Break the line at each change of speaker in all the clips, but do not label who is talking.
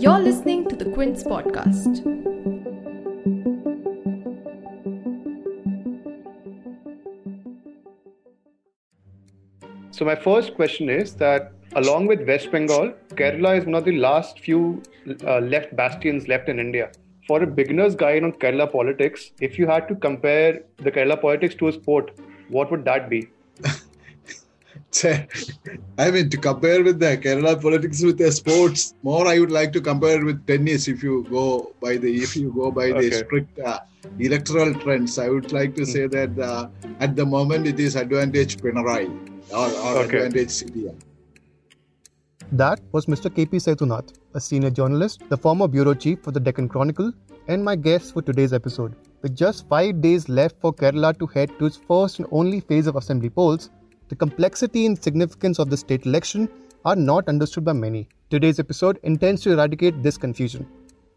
You're listening to the Quint's podcast.
So my first question is that along with West Bengal, Kerala is one of the last few uh, left bastions left in India. For a beginner's guide on Kerala politics, if you had to compare the Kerala politics to a sport, what would that be?
I mean, to compare with the Kerala politics with the sports, more I would like to compare with tennis. If you go by the if you go by the strict uh, electoral trends, I would like to say that uh, at the moment it is advantage Pinarayi or, or okay. advantage CPM.
That was Mr. KP Sethunath, a senior journalist, the former bureau chief for the Deccan Chronicle, and my guest for today's episode. With just five days left for Kerala to head to its first and only phase of assembly polls, the complexity and significance of the state election are not understood by many. Today's episode intends to eradicate this confusion.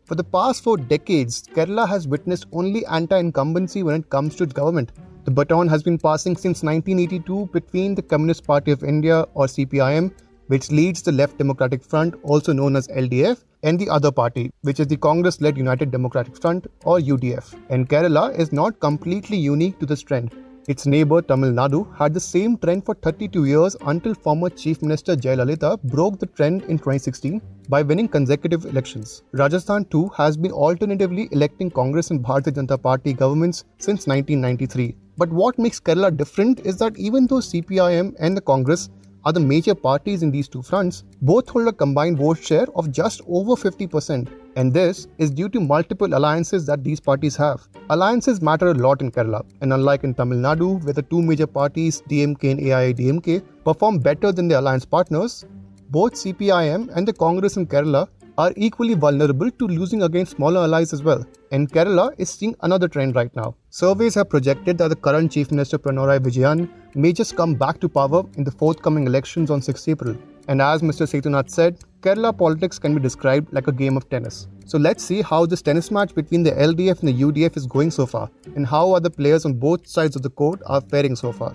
For the past four decades, Kerala has witnessed only anti incumbency when it comes to its government. The baton has been passing since 1982 between the Communist Party of India or CPIM, which leads the Left Democratic Front, also known as LDF, and the other party, which is the Congress led United Democratic Front or UDF. And Kerala is not completely unique to this trend. Its neighbor Tamil Nadu had the same trend for 32 years until former Chief Minister Jayalalitha broke the trend in 2016 by winning consecutive elections. Rajasthan too has been alternatively electing Congress and Bharatiya Janata Party governments since 1993. But what makes Kerala different is that even though CPIM and the Congress are the major parties in these two fronts, both hold a combined vote share of just over 50%. And this is due to multiple alliances that these parties have. Alliances matter a lot in Kerala, and unlike in Tamil Nadu, where the two major parties, DMK and AIADMK, perform better than their alliance partners, both CPIM and the Congress in Kerala are equally vulnerable to losing against smaller allies as well. And Kerala is seeing another trend right now. Surveys have projected that the current Chief Minister Pinarayi Vijayan may just come back to power in the forthcoming elections on 6 April. And as Mr. Sethunath said, Kerala politics can be described like a game of tennis. So let's see how this tennis match between the LDF and the UDF is going so far, and how other players on both sides of the court are faring so far.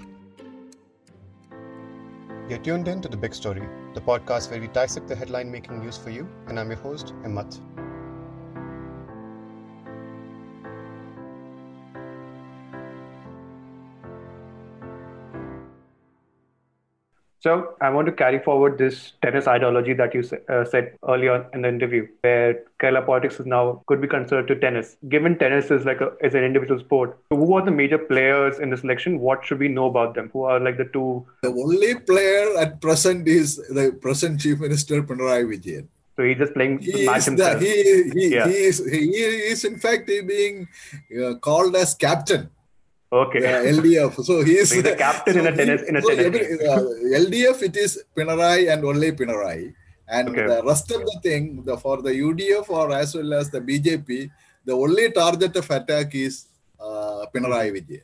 You're tuned in to The Big Story, the podcast where we dissect the headline making news for you, and I'm your host, Himmat.
So I want to carry forward this tennis ideology that you uh, said earlier in the interview, where Kerala politics is now could be considered to tennis. Given tennis is like a is an individual sport, who are the major players in this election? What should we know about them? Who are like the two?
The only player at present is the present Chief Minister Pinarayi Vijayan.
So he's just playing
he
match himself.
The, he, he, yeah. he, is, he is in fact being uh, called as captain
Okay.
LDF. So he is
so the captain so in a tennis in a so tennis. Every,
uh, LDF it is Pinarayi and only Pinarayi. And okay. the rest of the thing, the, for the UDF or as well as the BJP, the only target of attack is uh, Pinarayi Vijay.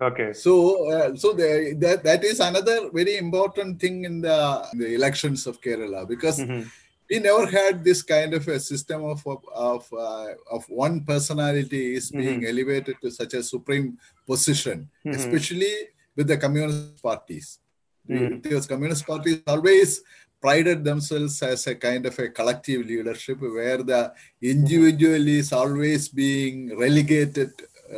Okay.
So, uh, so the, that that is another very important thing in the, in the elections of Kerala because mm-hmm we never had this kind of a system of of of, uh, of one personality is being mm-hmm. elevated to such a supreme position, mm-hmm. especially with the communist parties. Mm-hmm. Because communist parties always prided themselves as a kind of a collective leadership where the individual is always being relegated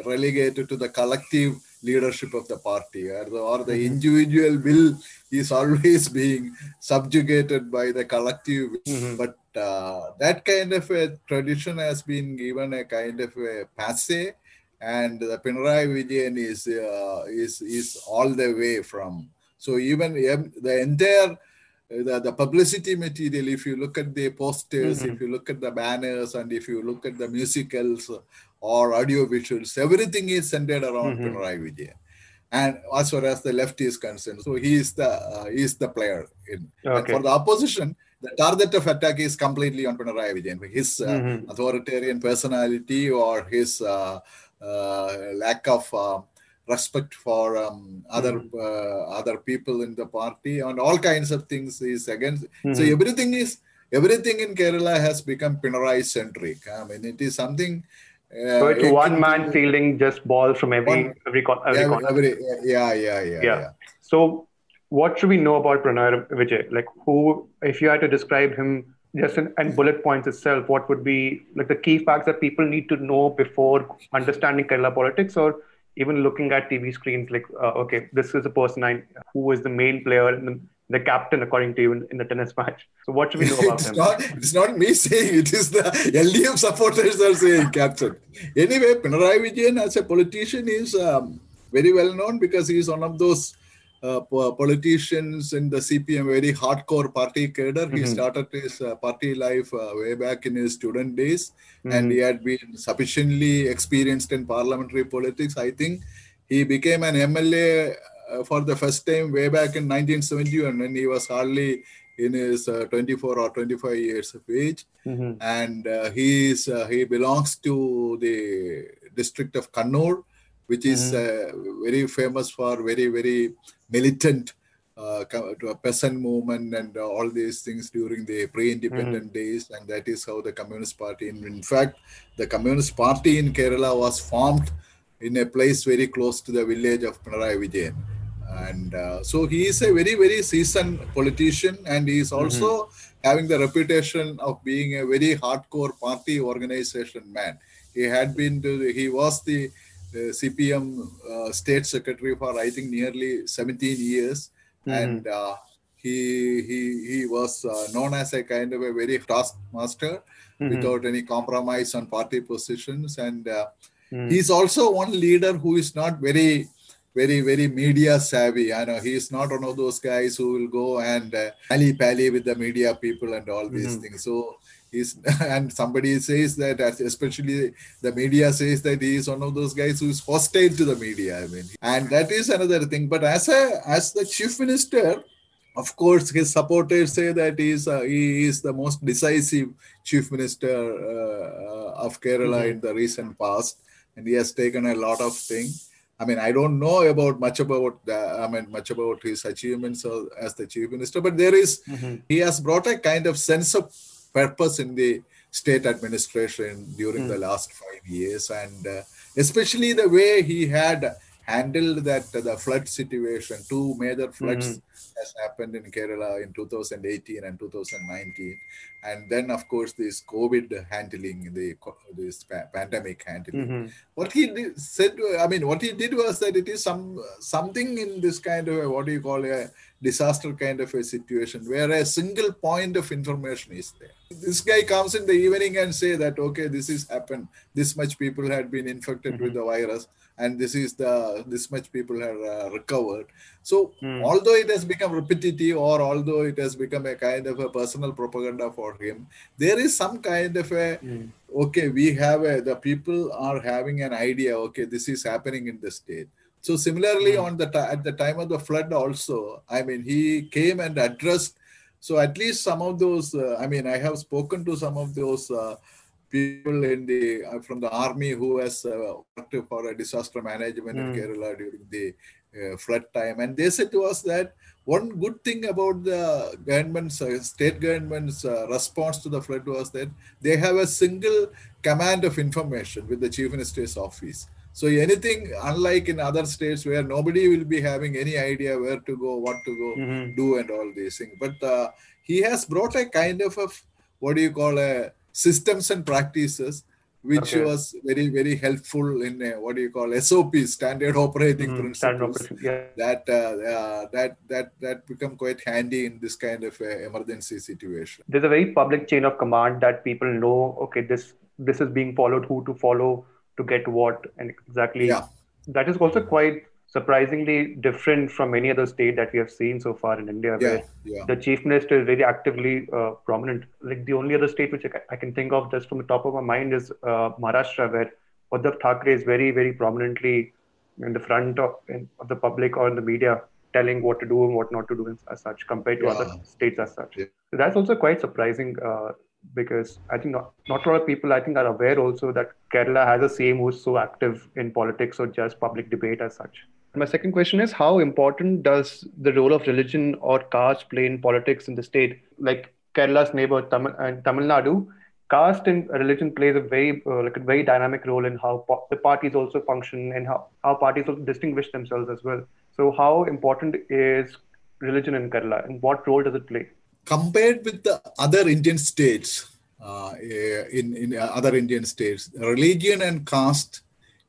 relegated to the collective leadership of the party or the, or the mm-hmm. individual will is always being subjugated by the collective mm-hmm. but uh, that kind of a tradition has been given a kind of a passe and the Pinarayi Vijayan is uh, is is all the way from so even the entire the, the publicity material if you look at the posters mm-hmm. if you look at the banners and if you look at the musicals or audio visuals everything is centered around mm-hmm. Pinarayi Vijayan and as far as the left is concerned so he is the uh, he is the player in, okay. for the opposition the target of attack is completely on Pinarayi Vijayan his uh, mm-hmm. authoritarian personality or his uh, uh lack of uh, respect for um, other mm-hmm. uh, other people in the party and all kinds of things is against. Mm-hmm. So everything is everything in Kerala has become Pinarayi centric. I mean, it is something.
Uh, so it's it one man fielding just balls from every
one,
every, every,
yeah, every yeah, yeah, yeah, yeah,
yeah. So what should we know about Pranay Vijay? Like, who, if you had to describe him just in, and bullet points itself, what would be like the key facts that people need to know before understanding Kerala politics, or even looking at TV screens? Like, uh, okay, this is a person I, who is the main player and the, the captain, according to you, in, in, the tennis match. So, what should we know about
it's
him?
Not, it's not me saying it is the LDF supporters are saying captain. Anyway, Pinarayi Vijayan as a politician is um, very well known because he is one of those uh, politicians in the CPM, very hardcore party cadre. Mm-hmm. He started his uh, party life uh, way back in his student days, mm-hmm. and he had been sufficiently experienced in parliamentary politics. I think he became an MLA uh, for the first time way back in 1971 when he was hardly in his uh, 24 or 25 years of age, mm-hmm. and uh, he is he belongs to the district of Kannur which is mm-hmm. uh, very famous for very very militant uh, to a peasant movement and uh, all these things during the pre-independent mm-hmm. days and that is how the communist party in, in fact the communist party in kerala was formed in a place very close to the village of Pinarayi Vijayan. And uh, so he is a very, very seasoned politician, and he is mm-hmm. also mm-hmm. having the reputation of being a very hardcore party organization man. He had been to, the, he was the CPM uh, state secretary for I think nearly 17 years, mm-hmm. and uh, he he he was uh, known as a kind of a very taskmaster mm-hmm. without any compromise on party positions, and mm. he's also one leader who is not very very very media savvy i know he's not one of those guys who will go and uh, pally pally with the media people and all these mm-hmm. things so He's, and somebody says that, especially the media says that he is one of those guys who is hostile to the media. I mean, and that is another thing. But as a as the chief minister, of course, his supporters say that he is uh, he is the most decisive chief minister uh, of Kerala mm-hmm. in the recent past, and he has taken a lot of things. I mean, I don't know about much about the, I mean, much about his achievements as the chief minister, but there is, mm-hmm. he has brought a kind of sense of purpose in the state administration during mm. the last five years, and uh, especially the way he had handled that uh, the flood situation. Two major floods mm-hmm. has happened in Kerala in 2018 and 2019, and then of course this COVID handling, the this pandemic handling. Mm-hmm. What he did, said, I mean, what he did was that it is some something in this kind of a, what do you call a disaster kind of a situation where a single point of information is there. This guy comes in the evening and say that okay, this is happened. This much people had been infected mm-hmm. with the virus, and this is the this much people have uh, recovered. So mm. although it has become repetitive, or although it has become a kind of a personal propaganda for him, there is some kind of a mm. okay. We have a, the people are having an idea. Okay, this is happening in the state so similarly, mm. on the at the time of the flood, also, I mean, he came and addressed. So at least some of those, uh, I mean, I have spoken to some of those uh, people in the uh, from the army who has uh, worked for a disaster management mm. in hmm. Kerala during the uh, flood time, and they said to us that one good thing about the government's uh, state government's response to the flood was that they have a single command of information with the chief minister's office so anything, unlike in other states where nobody will be having any idea where to go, what to go mm-hmm. do, and all these things. But uh, he has brought a kind of a what do you call a systems and practices which okay. was very very helpful in a, what do you call SOP standard operating mm, principles standard yeah. that uh, uh, that that that become quite handy in this kind of emergency situation.
There's a very public chain of command that people know. Okay, this this is being followed. Who to follow? To get what and exactly yeah. that is also quite surprisingly different from any other state that we have seen so far in India, yeah, where yeah. the chief minister is very actively uh, prominent. Like the only other state which I can think of just from the top of my mind is uh, Maharashtra, where Uddhav Thackeray is very, very prominently in the front of, in, of the public or in the media, telling what to do and what not to do as such, compared to yeah. other states as such. So that's also quite surprising uh, because I think not, not a lot of people I think are aware also that Kerala has a CM who's so active in politics or just public debate as such. My second question is how important does the role of religion or caste play in politics in the state? Like Kerala's neighbor Tamil, uh, Tamil Nadu, caste and religion plays a very uh, like a very dynamic role in how po- the parties also function and how, how parties also distinguish themselves as well. So how important is religion in Kerala, and what role does it play?
Compared with the other Indian states, uh, in, in other Indian states, religion and caste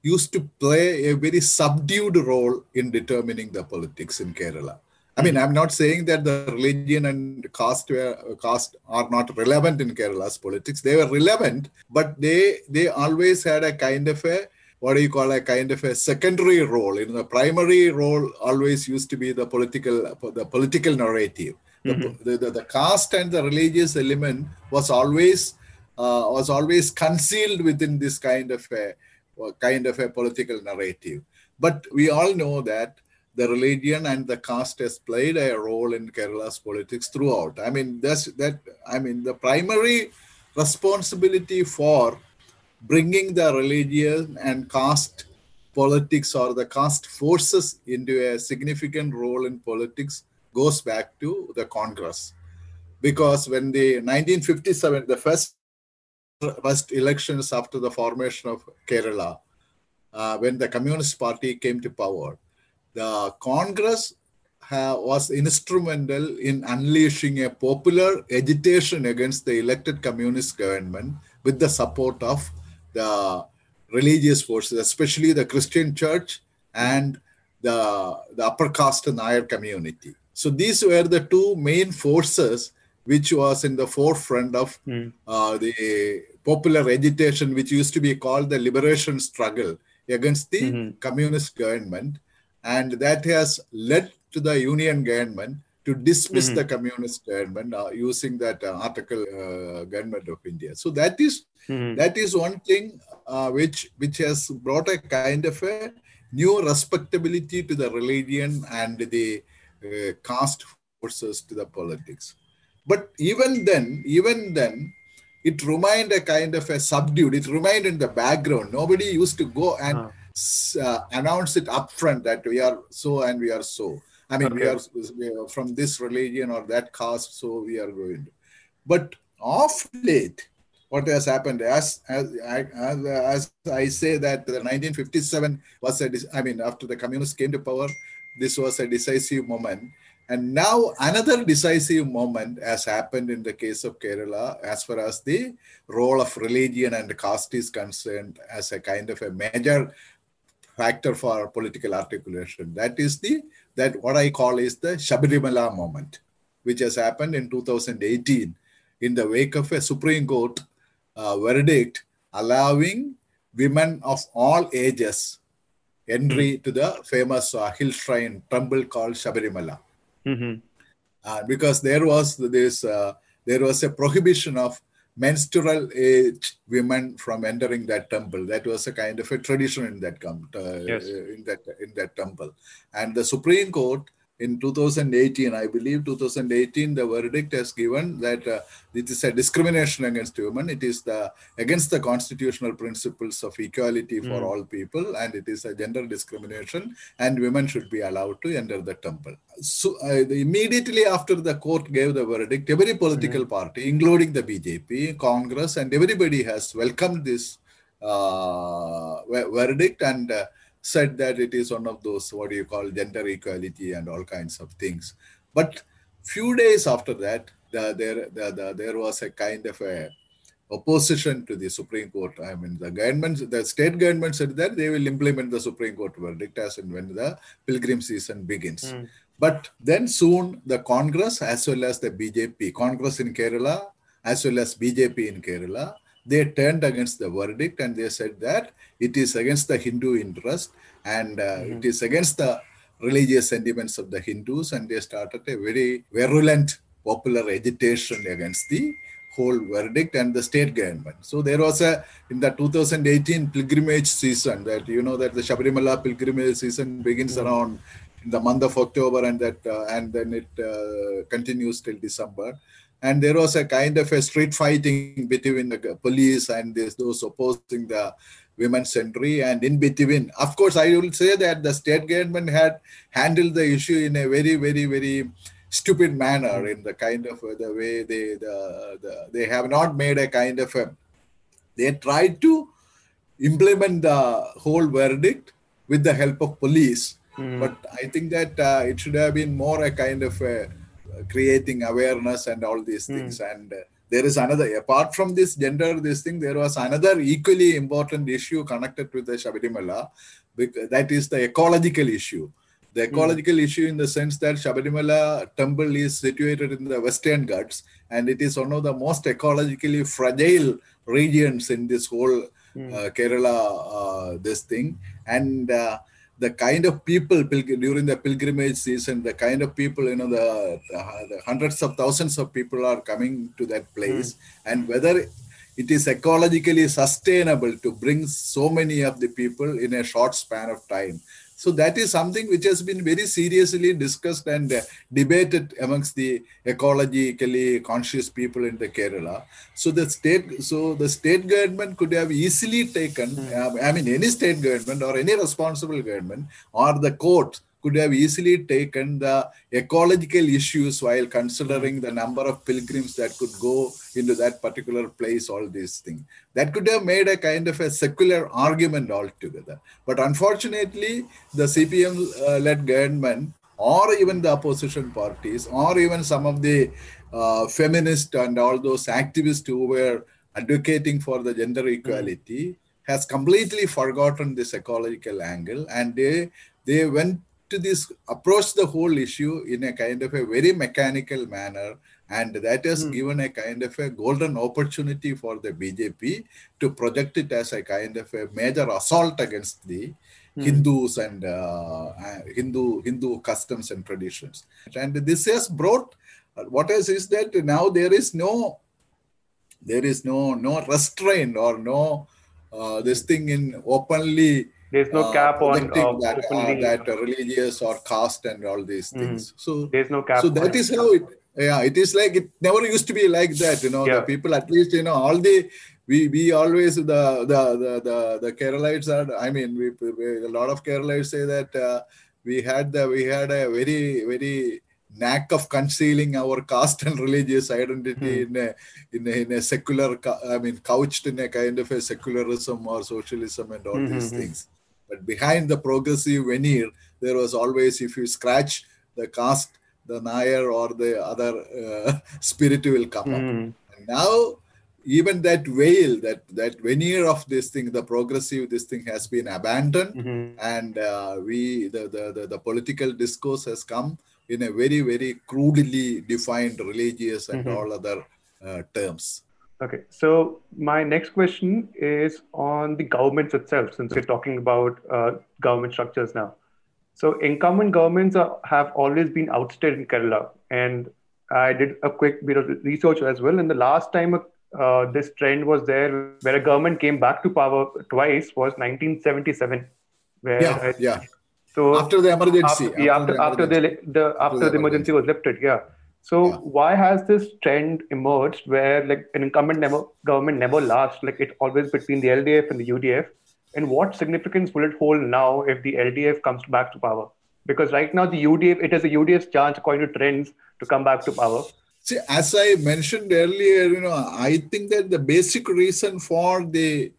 used to play a very subdued role in determining the politics in Kerala. I mean, I'm not saying that the religion and caste were, caste are not relevant in Kerala's politics. They were relevant, but they they always had a kind of a what do you call a kind of a secondary role. In the primary role, always used to be the political the political narrative. Mm-hmm. The, the, the, caste and the religious element was always uh, was always concealed within this kind of a kind of a political narrative. But we all know that the religion and the caste has played a role in Kerala's politics throughout. I mean, that's that. I mean, the primary responsibility for bringing the religion and caste politics or the caste forces into a significant role in politics goes back to the Congress, because when the 1957, the first first elections after the formation of Kerala, uh, when the Communist Party came to power the Congress was instrumental in unleashing a popular agitation against the elected communist government with the support of the religious forces, especially the Christian church and the, the upper caste higher community. So these were the two main forces which was in the forefront of mm. uh, the popular agitation, which used to be called the liberation struggle against the mm-hmm. communist government and that has led to the union government to dismiss mm-hmm. the communist government uh, using that uh, article uh, government of india so that is, mm-hmm. that is one thing uh, which which has brought a kind of a new respectability to the religion and the uh, caste forces to the politics but even then even then it remained a kind of a subdued it remained in the background nobody used to go and uh uh, announce it upfront that we are so and we are so. I mean, okay. we, are, we, are, from this religion or that caste, so we are going. To. But of late, what has happened as as as, as I say that the 1957 was a I mean after the communists came to power, this was a decisive moment. And now another decisive moment has happened in the case of Kerala as far as the role of religion and caste is concerned as a kind of a major factor for political articulation. That is the that what I call is the Shabarimala moment, which has happened in 2018 in the wake of a Supreme Court uh, verdict allowing women of all ages entry mm-hmm. to the famous uh, hill shrine temple called Shabarimala. Mm-hmm. Uh, because there was this uh, there was a prohibition of menstrual age women from entering that temple. That was a kind of a tradition in that uh, yes. in that in that temple. And the Supreme Court in 2018, I believe 2018, the verdict has given that uh, it is a discrimination against women. It is the against the constitutional principles of equality for mm. all people, and it is a gender discrimination. And women should be allowed to enter the temple. So uh, immediately after the court gave the verdict, every political mm. party, including the BJP, Congress, and everybody has welcomed this uh, verdict and uh, said that it is one of those what do you call gender equality and all kinds of things. But few days after that, the, there the, the, there was a kind of a opposition to the Supreme Court. I mean, the government, the state government said that they will implement the Supreme Court verdict as and when the pilgrim season begins. Mm. But then soon the Congress as well as the BJP, Congress in Kerala as well as BJP in Kerala, they turned against the verdict and they said that it is against the Hindu interest and uh, mm-hmm. it is against the religious sentiments of the Hindus, and they started a very virulent popular agitation against the whole verdict and the state government. So there was a in the 2018 pilgrimage season that you know that the Shabarimala pilgrimage season begins mm-hmm. around in the month of October and that uh, and then it uh, continues till December and there was a kind of a street fighting between the police and this, those opposing the women's entry and in between of course i will say that the state government had handled the issue in a very very very stupid manner in the kind of uh, the way they the, the they have not made a kind of a they tried to implement the whole verdict with the help of police Mm. But I think that uh, it should have been more a kind of a, creating awareness and all these things. Mm. And uh, there is another, apart from this gender, this thing, there was another equally important issue connected with the Shabarimala. That is the ecological issue. The hmm. ecological mm. issue in the sense that Shabarimala temple is situated in the Western Ghats and it is one of the most ecologically fragile regions in this whole mm. uh, Kerala, uh, this thing. And uh, the kind of people during the pilgrimage season, the kind of people, you know, the, the, the hundreds of thousands of people are coming to that place, mm. and whether it is ecologically sustainable to bring so many of the people in a short span of time. So that is something which has been very seriously discussed and uh, debated amongst the ecologically conscious people in the Kerala. So the state, so the state government could have easily taken, mm. I mean, any state government or any responsible government or the court could have easily taken the ecological issues while considering the number of pilgrims that could go into that particular place, all these things. That could have made a kind of a secular argument altogether. But unfortunately, the CPM uh, led government or even the opposition parties or even some of the uh, feminists and all those activists who were advocating for the gender equality mm. has completely forgotten this ecological angle and they they went to this approach the whole issue in a kind of a very mechanical manner and that has mm. given a kind of a golden opportunity for the bjp to project it as a kind of a major assault against the mm. hindus and uh, uh, hindu hindu customs and traditions and this has brought what else is that now there is no there is no no restraint or no uh, this thing in openly
there's no uh, cap on
uh, that, uh, that religious or caste and all these hmm. things. Mm. So
there's no cap.
So that is how it. Yeah, it is like it never used to be like that. You know, yeah. the people at least you know all the we we always the the the the, the Keralites are. I mean, we, we a lot of Keralites say that uh, we had the we had a very very knack of concealing our caste and religious identity hmm. in, a, in, a, in a secular i mean couched in a kind of a secularism or socialism and all mm-hmm. these hmm, things but behind the progressive veneer, there was always, if you scratch the caste, the Nair or the other uh, spirit will come mm. up. Hmm. And now, even that veil, that that veneer of this thing, the progressive, this thing has been abandoned, mm-hmm. and uh, we the, the, the the political discourse has come in a very very crudely defined religious and mm-hmm. all other uh, terms.
Okay, so my next question is on the governments itself, since we're talking about uh, government structures now. So incumbent governments are, have always been ousted in Kerala, and I did a quick bit of research as well. And the last time uh, this trend was there, where a government came back to power twice, was 1977.
Where yeah, I, yeah.
So
after the emergency,
after, yeah, after, after, the, the, the after, after the, the emergency was lifted, yeah. So yeah. why has this trend emerged where like an incumbent never, government never lasts? Like it's always between the LDF and the UDF. And what significance will it hold now if the LDF comes back to power? Because right now the UDF, it is the UDF's chance according to trends to come back to power.
See, as I mentioned earlier, you know, I think that the basic reason for the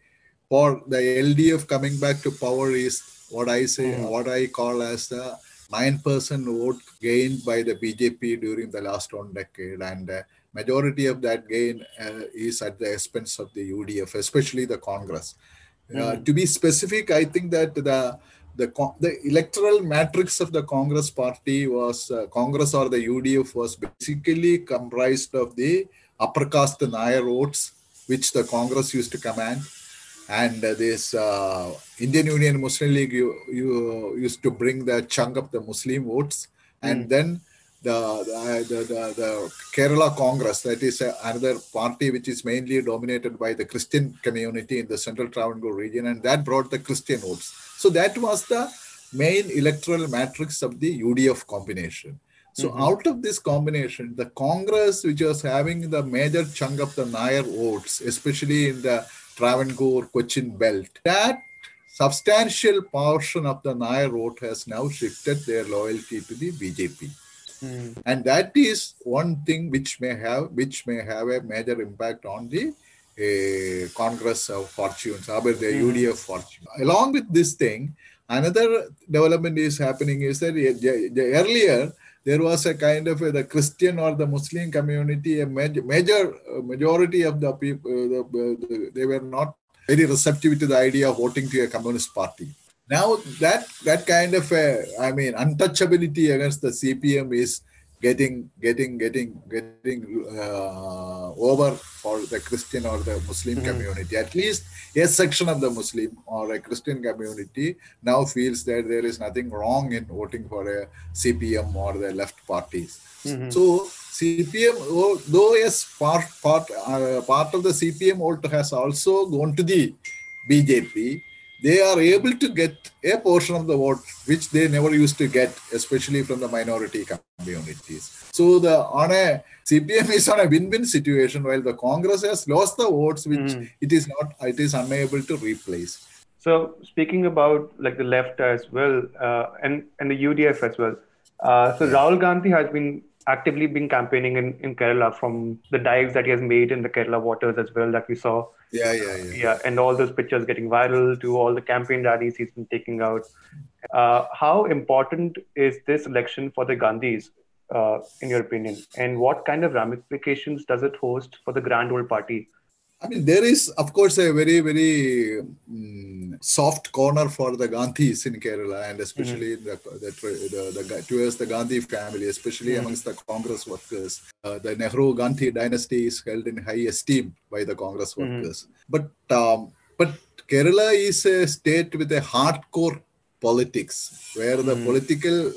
for the LDF coming back to power is what I say, mm. what I call as the 9% vote gained by the BJP during the last one decade. And uh, majority of that gain uh, is at the expense of the UDF, especially the Congress. Mm. to be specific, I think that the the, the electoral matrix of the Congress party was uh, Congress or the UDF was basically comprised of the upper caste Nair votes, which the Congress used to command, and uh, this uh, Indian Union Muslim League you, you used to bring the chunk of the Muslim votes, and mm. then the the, the the, Kerala Congress that is uh, another party which is mainly dominated by the Christian community in the Central Travancore region, and that brought the Christian votes. So that was the main electoral matrix of the UDF combination. So mm-hmm. out of this combination, the Congress, which was having the major chunk of the Nair votes, especially in the Travancore Cochin belt. That substantial portion of the Nair vote has now shifted their loyalty to the BJP. Mm. And that is one thing which may have which may have a major impact on the uh, Congress of fortunes, or the mm. UDF fortune. Along with this thing, another development is happening is that earlier there was a kind of a, the Christian or the Muslim community, a major, major majority of the people, uh, the, the, they were not very receptive to the idea of voting to a communist party. Now that that kind of a, I mean, untouchability against the CPM is getting getting getting getting uh, over for the christian or the muslim mm-hmm. community at least a section of the muslim or a christian community now feels that there is nothing wrong in voting for a cpm or the left parties mm-hmm. so cpm though yes part part uh, part of the cpm vote has also gone to the bjp they are able to get a portion of the vote which they never used to get, especially from the minority communities. So the on a CPM is on a win-win situation, while the Congress has lost the votes, which mm. it is not, it is unable to replace.
So speaking about like the left as well, uh, and and the UDF as well. Uh, so. Rahul Gandhi has been actively been campaigning in, in Kerala from the dives that he has made in the Kerala waters as well that we saw.
Yeah, yeah, yeah.
Yeah, and all those pictures getting viral to all the campaign rallies he's been taking out. Uh, how important is this election for the Gandhis, uh, in your opinion? And what kind of ramifications does it host for the Grand Old Party?
I mean, there is, of course, a very, very um, soft corner for the Gandhis in Kerala, and especially mm-hmm. the, the, the, the, towards the Gandhi family, especially mm-hmm. amongst the Congress workers. Uh, the Nehru Gandhi dynasty is held in high esteem by the Congress mm-hmm. workers. But um, but Kerala is a state with a hardcore politics, where the mm-hmm. political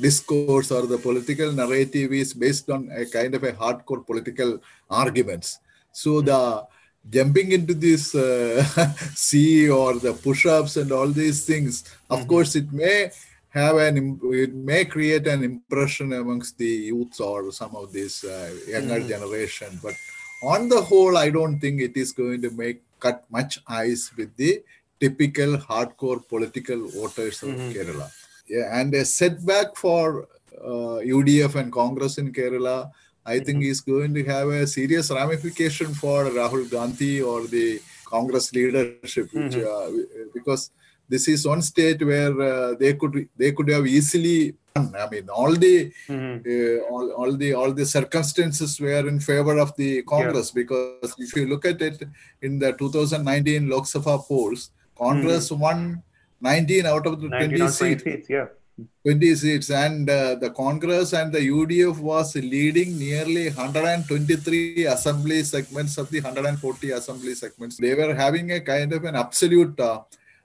discourse or the political narrative is based on a kind of a hardcore political arguments. So the jumping into this uh, sea or the push-ups and all these things of mm-hmm. course it may have an it may create an impression amongst the youths or some of this uh, younger mm-hmm. generation but on the whole i don't think it is going to make cut much ice with the typical hardcore political voters of mm-hmm. kerala yeah and a setback for uh, udf and congress in kerala I think is going to have a serious ramification for Rahul Gandhi or the Congress leadership, which, mm-hmm. uh, because this is one state where uh, they could they could have easily. I mean, all the mm-hmm. uh, all, all the all the circumstances were in favor of the Congress yeah. because if you look at it in the 2019 Lok Sabha polls, Congress mm-hmm. won 19 out of the 20 seats. seats.
Yeah.
20 seats and uh, the congress and the udf was leading nearly 123 assembly segments of the 140 assembly segments they were having a kind of an absolute uh,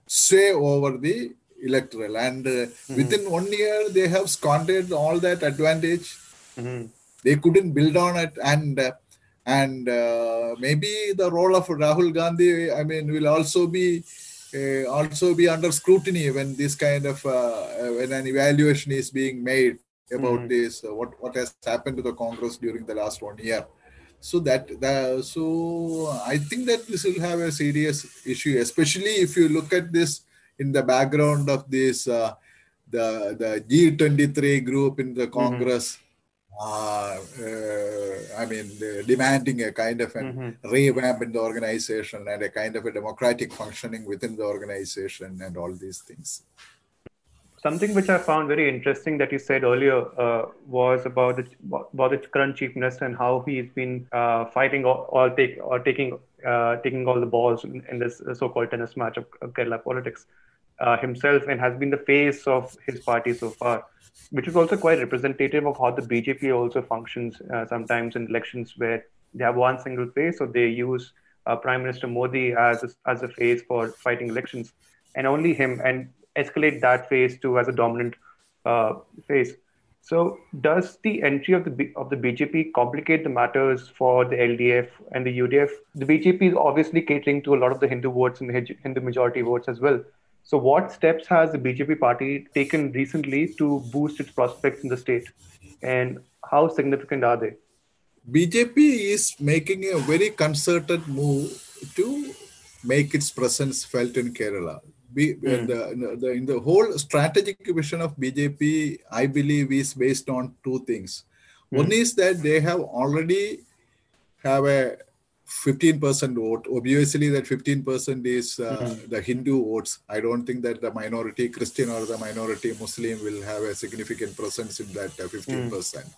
sway over the electoral and uh, mm-hmm. within one year they have squandered all that advantage mm-hmm. they couldn't build on it and uh, and uh, maybe the role of rahul gandhi i mean will also be uh, also be under scrutiny when this kind of uh, when an evaluation is being made about mm. this uh, what what has happened to the congress during the last one year so that, that so i think that this will have a serious issue especially if you look at this in the background of this uh, the the g23 group in the mm-hmm. Uh, uh, I mean, demanding a kind of a mm-hmm. revamp in the organization and a kind of a democratic functioning within the organization and all these things.
Something which I found very interesting that you said earlier uh, was about the about the current chief minister and how he's been uh, fighting or, or, take, or taking uh, taking all the balls in, in this so-called tennis match of, of Kerala politics uh, himself and has been the face of his party so far which is also quite representative of how the BJP also functions uh, sometimes in elections where they have one single face, so they use uh, Prime Minister Modi as a, as a face for fighting elections, and only him, and escalate that face to as a dominant uh, face. So, does the entry of the of the BJP complicate the matters for the LDF and the UDF? The BJP is obviously catering to a lot of the Hindu votes and the Hindu majority votes as well. So, what steps has the BJP party taken recently to boost its prospects in the state, and how significant are they?
BJP is making a very concerted move to make its presence felt in Kerala. Be, mm. the, the, in the whole strategic vision of BJP, I believe, is based on two things. Mm. One is that they have already have a 15% vote. Obviously, that 15% is uh, mm-hmm. the Hindu votes. I don't think that the minority Christian or the minority Muslim will have a significant presence in that uh, 15%. Mm.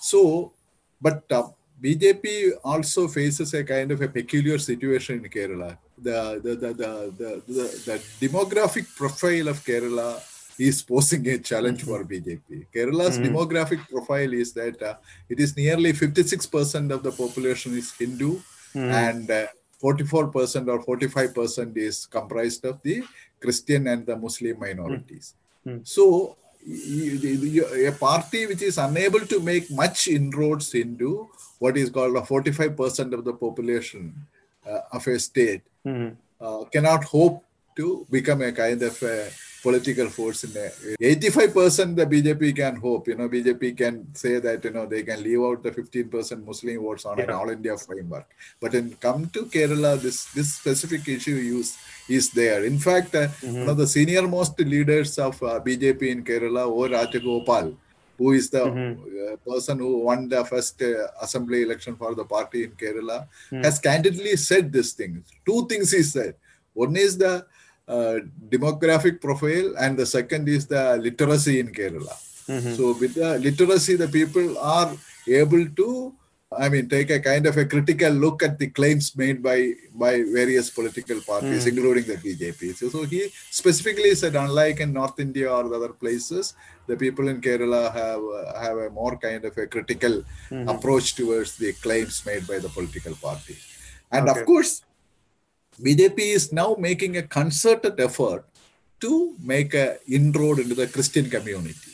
So, but uh, BJP also faces a kind of a peculiar situation in Kerala. The, the, the, the, the, the, the demographic profile of Kerala is posing a challenge for BJP. Kerala's mm-hmm. demographic profile is that uh, it is nearly 56% of the population is Hindu mm-hmm. and uh, 44% or 45% is comprised of the Christian and the Muslim minorities. Mm-hmm. So, a party which is unable to make much inroads into what is called a 45% of the population uh, of a state mm-hmm. uh, cannot hope to become a kind of a political force in there. 85% the BJP can hope, you know, BJP can say that, you know, they can leave out the 15% Muslim votes on yeah. an all India framework. But in come to Kerala, this, this specific issue is, is there. In fact, uh, mm-hmm. one of the senior most leaders of uh, BJP in Kerala, O. Rajagopal, who is the mm-hmm. uh, person who won the first uh, assembly election for the party in Kerala, mm. has candidly said this thing. Two things he said. One is the uh, demographic profile, and the second is the literacy in Kerala. Mm-hmm. So, with the literacy, the people are able to, I mean, take a kind of a critical look at the claims made by by various political parties, mm. including the BJP. So, so, he specifically said, unlike in North India or other places, the people in Kerala have uh, have a more kind of a critical mm-hmm. approach towards the claims made by the political party. And okay. of course, BJP is now making a concerted effort to make an inroad into the Christian community.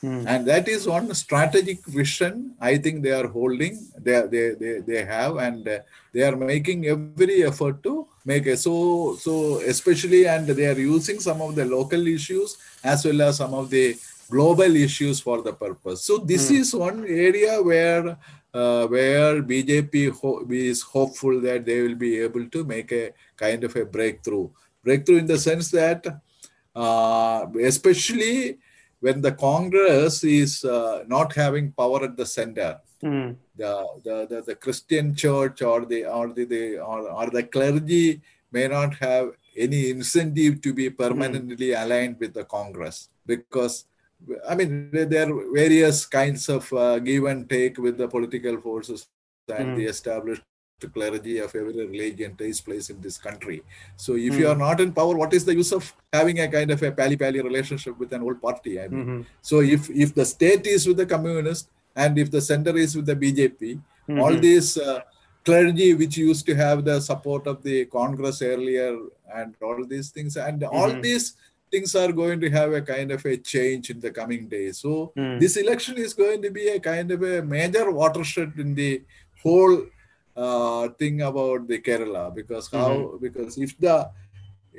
Hmm. And that is one strategic vision I think they are holding, they, they, they, they have, and uh, they are making every effort to make it. So, so especially, and they are using some of the local issues as well as some of the global issues for the purpose. So, this hmm. is one area where uh, where BJP ho- is hopeful that they will be able to make a kind of a breakthrough. Breakthrough in the sense that, uh, especially when the Congress is uh, not having power at the center, mm. the, the, the, the, Christian church or the or the, the or, or the clergy may not have any incentive to be permanently mm. aligned with the Congress because I mean, there are various kinds of uh, give and take with the political forces and mm. the established clergy of every religion takes place in this country. So if mm. you are not in power, what is the use of having a kind of a pally-pally relationship with an old party? I mean, mm-hmm. so if if the state is with the communist and if the center is with the BJP, mm-hmm. all these uh, clergy which used to have the support of the Congress earlier and all these things and mm-hmm. all these things are going to have a kind of a change in the coming days. So mm. this election is going to be a kind of a major watershed in the whole uh, thing about the Kerala because how mm-hmm. because if the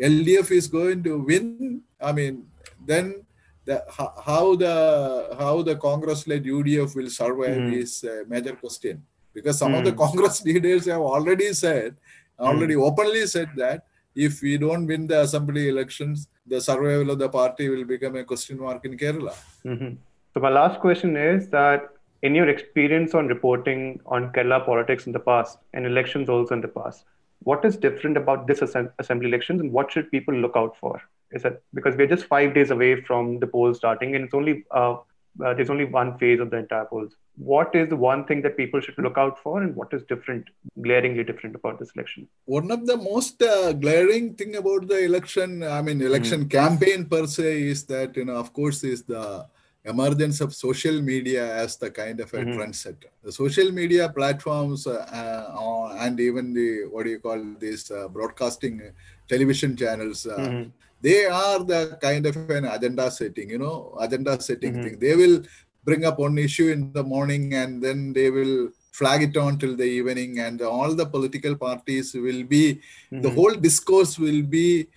LDF is going to win, I mean then the how the how the Congress-led UDF will survive mm. is a major question because some mm. of the hmm. Congress leaders have already said, already mm. openly said that if we don't win the assembly elections, the survival of the party will become a question mark in Kerala.
Mm-hmm. So my last question is that in your experience on reporting on Kerala politics in the past and elections also in the past, what is different about this assembly elections and what should people look out for? Is that because we're just five days away from the polls starting and it's only uh, uh, there's only one phase of the entire polls. What is the one thing that people should look out for, and what is different, glaringly different about this election?
One of the most uh, glaring thing about the election, I mean, election mm. campaign per se, is that you know, of course, is the emergence of social media as the kind of a mm-hmm. trendsetter. The social media platforms uh, uh, and even the what do you call these uh, broadcasting television channels. Uh, mm-hmm they are the kind of an agenda setting you know agenda setting mm-hmm. thing they will bring up one issue in the morning and then they will flag it on till the evening and all the political parties will be mm-hmm. the whole discourse will be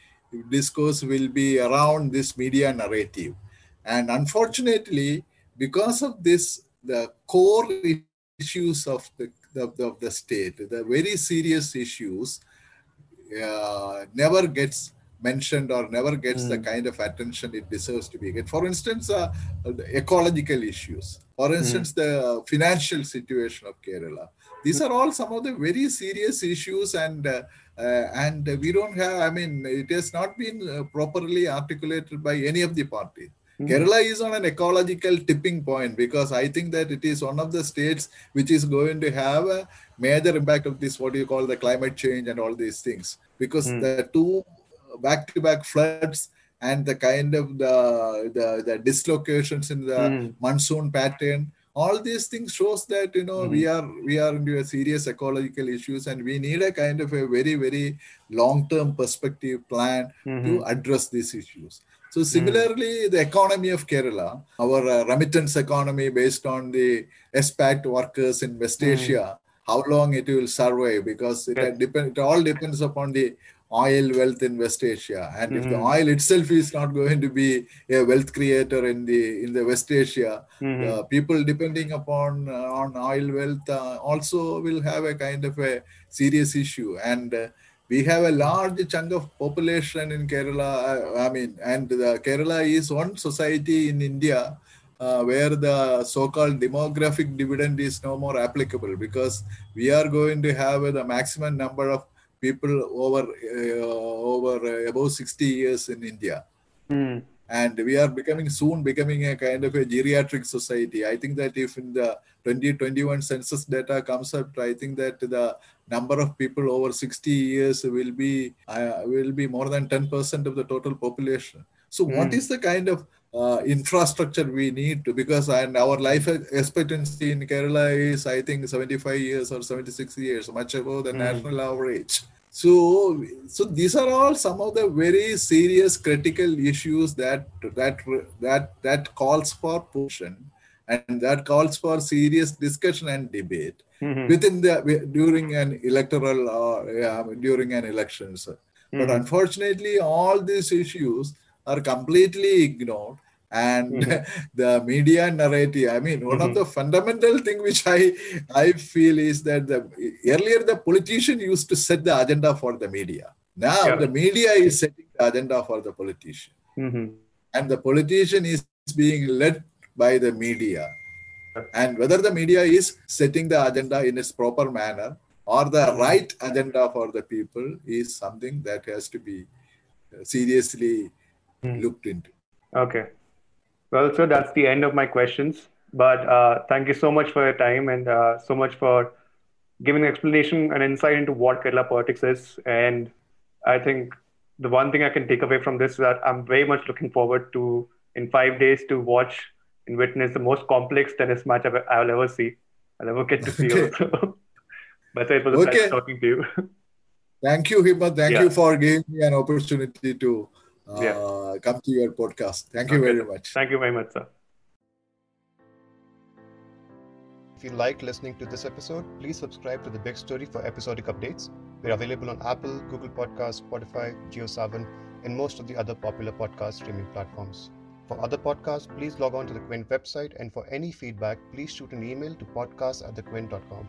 discourse will be around this media narrative and unfortunately because of this the core issues of the of the, of the state the very serious issues uh, never gets mentioned or never gets mm. the hmm. kind of attention it deserves to be get. For instance, uh, ecological issues. For hmm. instance, mm. the financial situation of Kerala. these are all some of the very serious issues and uh, uh, and we don't have i mean it has not been uh, properly articulated by any of the parties mm-hmm. kerala is on an ecological tipping point because i think that it is one of the states which is going to have a major impact of this what do you call the climate change and all these things because mm. the two back-to-back floods and the kind of the the, the dislocations in the mm. monsoon pattern all these things shows that you know mm-hmm. we are we are into a serious ecological issues and we need a kind of a very very long term perspective plan mm-hmm. to address these issues so hmm. similarly mm. the economy of kerala our uh, remittance economy based on the expat workers in west mm. asia how long it will survive because it, yeah. depend, it all depends upon the oil wealth in West Asia. And mm-hmm. if the mm-hmm. oil itself is not going to be a wealth creator in the in the West Asia, mm-hmm. uh, people depending upon uh, on oil wealth uh, also will have a kind of a serious issue. And uh, we have a large chunk of population in Kerala. Uh, I mean, and the Kerala is one society in India. Uh, where the so-called demographic dividend is no more applicable because we are going to have the maximum number of people over uh, over uh, above 60 years in India. Mm. And we are becoming soon becoming a kind of a geriatric society. I think that if in the 2021 census data comes up, I think that the number of people over 60 years will be uh, will be more than 10% of the total population. So, mm. what is the kind of uh, infrastructure we need to because and our life expectancy in Kerala is I think 75 years or 76 years, much above the mm. national average. So, so these are all some of the very serious critical issues that that that that calls for pushing and that calls for serious discussion and debate mm-hmm. within the during an electoral or uh, during an elections. Mm-hmm. But unfortunately, all these issues are completely ignored and mm-hmm. the media narrative i mean one mm-hmm. of the fundamental thing which i i feel is that the earlier the politician used to set the agenda for the media now yeah. the media is setting the agenda for the politician mm-hmm. and the politician is being led by the media and whether the media is setting the agenda in its proper manner or the mm-hmm. right agenda for the people is something that has to be seriously mm. looked into
okay well, so that's the end of my questions. But uh, thank you so much for your time and uh, so much for giving an explanation and insight into what Kerala politics is. And I think the one thing I can take away from this is that I'm very much looking forward to, in five days, to watch and witness the most complex tennis match I've, I'll ever see. I'll ever get to see okay. also. but it was a okay. pleasure talking to you.
Thank you, Himmat. Thank yeah. you for giving me an opportunity to uh, yeah. come to your podcast. Thank you okay. very much.
Thank you very much, sir.
If you liked listening to this episode, please subscribe to The Big Story for episodic updates. We're available on Apple, Google Podcasts, Spotify, JioSaavn, and most of the other popular podcast streaming platforms. For other podcasts, please log on to the Quint website, and for any feedback, please shoot an email to podcast at thequint.com.